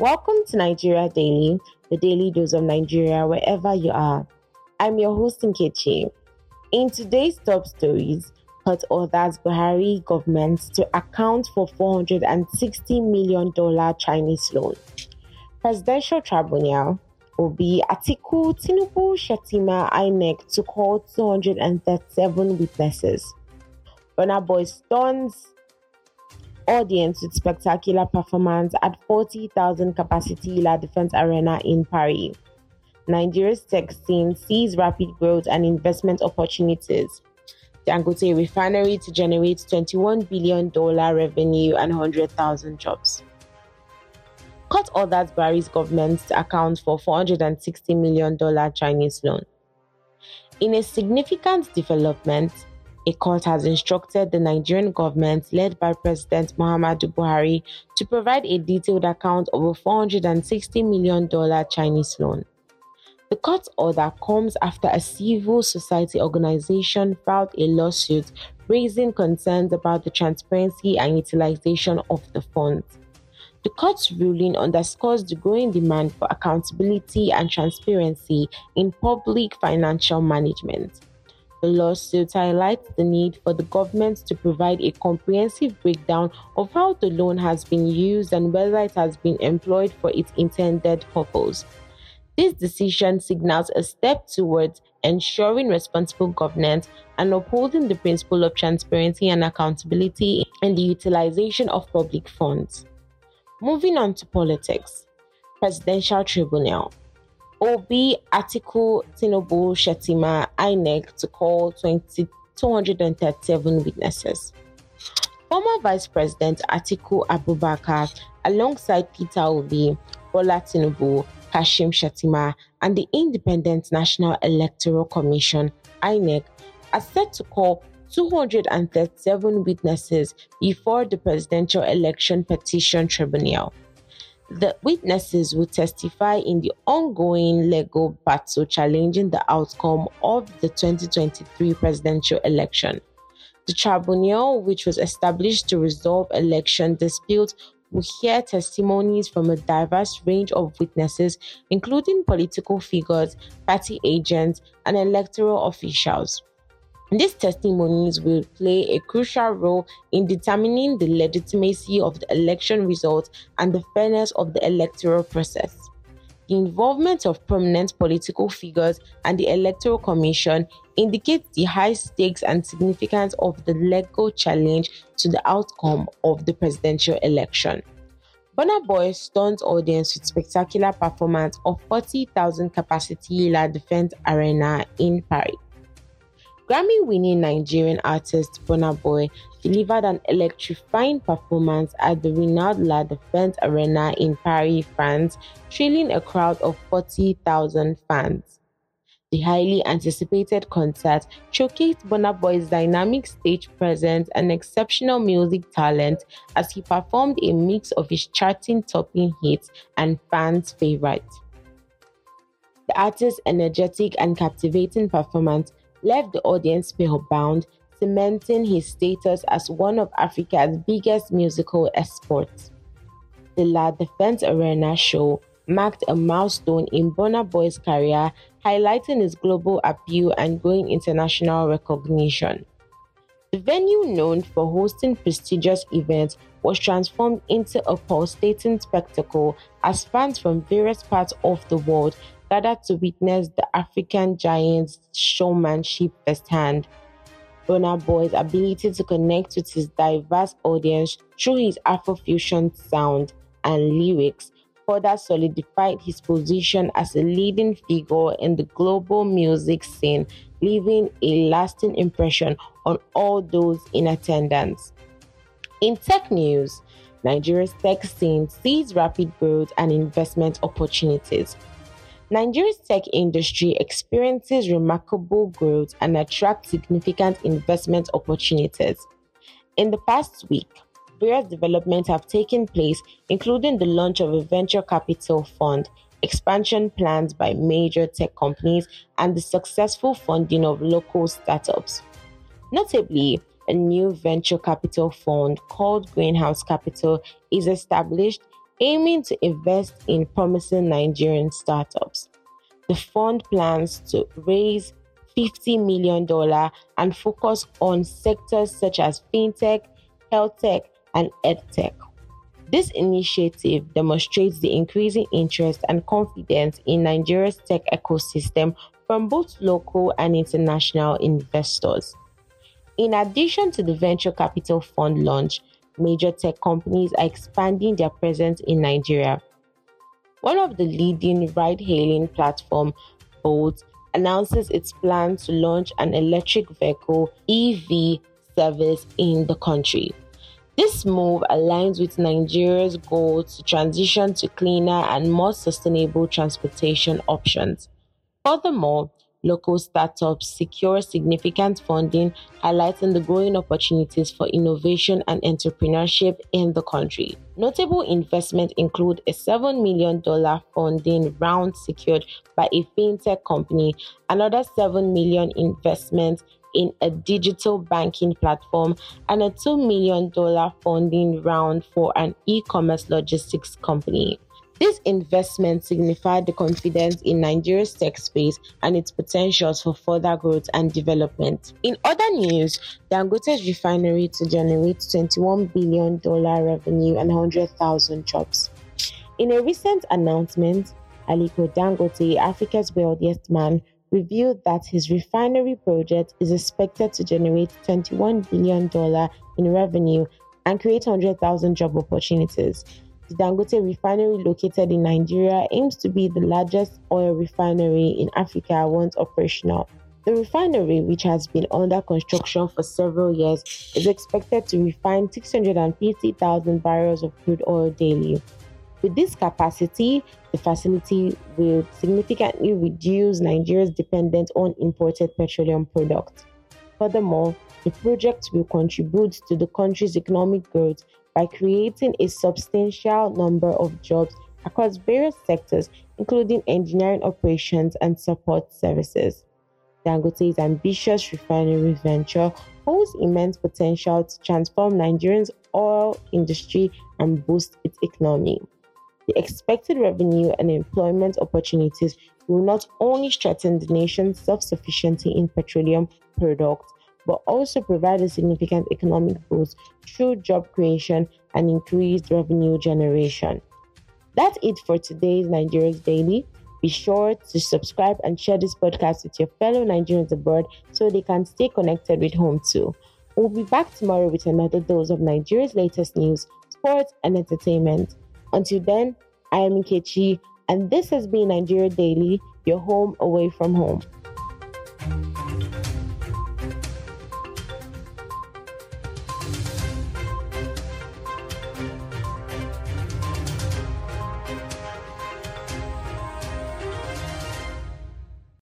Welcome to Nigeria Daily, the daily dose of Nigeria wherever you are. I'm your host Nkechi. In today's top stories, court orders Buhari government to account for $460 million Chinese loan. Presidential Tribunal Obi Atiku Tinubu Shettima INEC to call 237 witnesses. Burna Boy stuns audience with spectacular performance at 40,000 capacity La Defense Arena in Paris. Nigeria's tech scene sees rapid growth and investment opportunities. The Dangote refinery to generate $21 billion revenue and 100,000 jobs. Court orders Buhari's government to account for $460 million Chinese loan. In a significant development, a court has instructed the Nigerian government, led by President Muhammadu Buhari, to provide a detailed account of a $460 million Chinese loan. The court order comes after a civil society organization filed a lawsuit raising concerns about the transparency and utilization of the funds. The court's ruling underscores the growing demand for accountability and transparency in public financial management. The lawsuit highlights the need for the government to provide a comprehensive breakdown of how the loan has been used and whether it has been employed for its intended purpose. This decision signals a step towards ensuring responsible governance and upholding the principle of transparency and accountability in the utilization of public funds. Moving on to politics, Presidential Tribunal. Obi Atiku Tinubu Shettima INEC to call 20, 237 witnesses. Former Vice President Atiku Abubakar, alongside Peter Obi, Bola Tinubu, Kashim Shettima, and the Independent National Electoral Commission (INEC) are set to call 237 witnesses before the Presidential Election Petition Tribunal. The witnesses will testify in the ongoing legal battle challenging the outcome of the 2023 presidential election. The tribunal, which was established to resolve election disputes, will hear testimonies from a diverse range of witnesses, including political figures, party agents, and electoral officials. These testimonies will play a crucial role in determining the legitimacy of the election results and the fairness of the electoral process. The involvement of prominent political figures and the Electoral Commission indicates the high stakes and significance of the legal challenge to the outcome of the presidential election. Boy stunned audience with spectacular performance of 40,000 capacity La Defense Arena in Paris. Grammy winning Nigerian artist Burna delivered an electrifying performance at the renowned La Defense Arena in Paris, France, thrilling a crowd of 40,000 fans. The highly anticipated concert showcased Burna Boy's dynamic stage presence and exceptional music talent as he performed a mix of his charting topping hits and fans' favorites. The artist's energetic and captivating performance left the audience spellbound, cementing his status as one of Africa's biggest musical exports. The La Defense Arena show marked a milestone in Burna Boy's career, highlighting his global appeal and growing international recognition. The venue, known for hosting prestigious events, was transformed into a pulsating spectacle as fans from various parts of the world gathered to witness the African giant's showmanship firsthand. Burna Boy's ability to connect with his diverse audience through his Afrofusion sound and lyrics further solidified his position as a leading figure in the global music scene, leaving a lasting impression on all those in attendance. In tech news, Nigeria's tech scene sees rapid growth and investment opportunities. Nigeria's tech industry experiences remarkable growth and attracts significant investment opportunities. In the past week, various developments have taken place, including the launch of a venture capital fund, expansion plans by major tech companies, and the successful funding of local startups. Notably, a new venture capital fund called Greenhouse Capital is established aiming to invest in promising Nigerian startups. The fund plans to raise $50 million and focus on sectors such as fintech, health tech, and edtech. This initiative demonstrates the increasing interest and confidence in Nigeria's tech ecosystem from both local and international investors. In addition to the venture capital fund launch, major tech companies are expanding their presence in Nigeria. One of the leading ride hailing platform, Bolt, announces its plan to launch an electric vehicle EV service in the country. This move aligns with Nigeria's goal to transition to cleaner and more sustainable transportation options. Furthermore, local startups secure significant funding, highlighting the growing opportunities for innovation and entrepreneurship in the country. Notable investments include a $7 million funding round secured by a fintech company, another 7 million investment in a digital banking platform, and a $2 million funding round for an e commerce logistics company. This investment signified the confidence in Nigeria's tech space and its potentials for further growth and development. In other news, Dangote's refinery to generate $21 billion revenue and 100,000 jobs. In a recent announcement, Aliko Dangote, Africa's wealthiest man, revealed that his refinery project is expected to generate $21 billion in revenue and create 100,000 job opportunities. The Dangote refinery, located in Nigeria, aims to be the largest oil refinery in Africa once operational. The refinery, which has been under construction for several years, is expected to refine 650,000 barrels of crude oil daily. With this capacity, the facility will significantly reduce Nigeria's dependence on imported petroleum products. Furthermore, the project will contribute to the country's economic growth by creating a substantial number of jobs across various sectors, including engineering operations and support services. Dangote's ambitious refinery venture holds immense potential to transform Nigeria's oil industry and boost its economy. The expected revenue and employment opportunities will not only strengthen the nation's self sufficiency in petroleum products, but also provide a significant economic boost through job creation and increased revenue generation. That's it for today's Nigeria's Daily. Be sure to subscribe and share this podcast with your fellow Nigerians abroad so they can stay connected with home too. We'll be back tomorrow with another dose of Nigeria's latest news, sports, and entertainment. Until then, I am Nkechi, and this has been Nigeria Daily, your home away from home.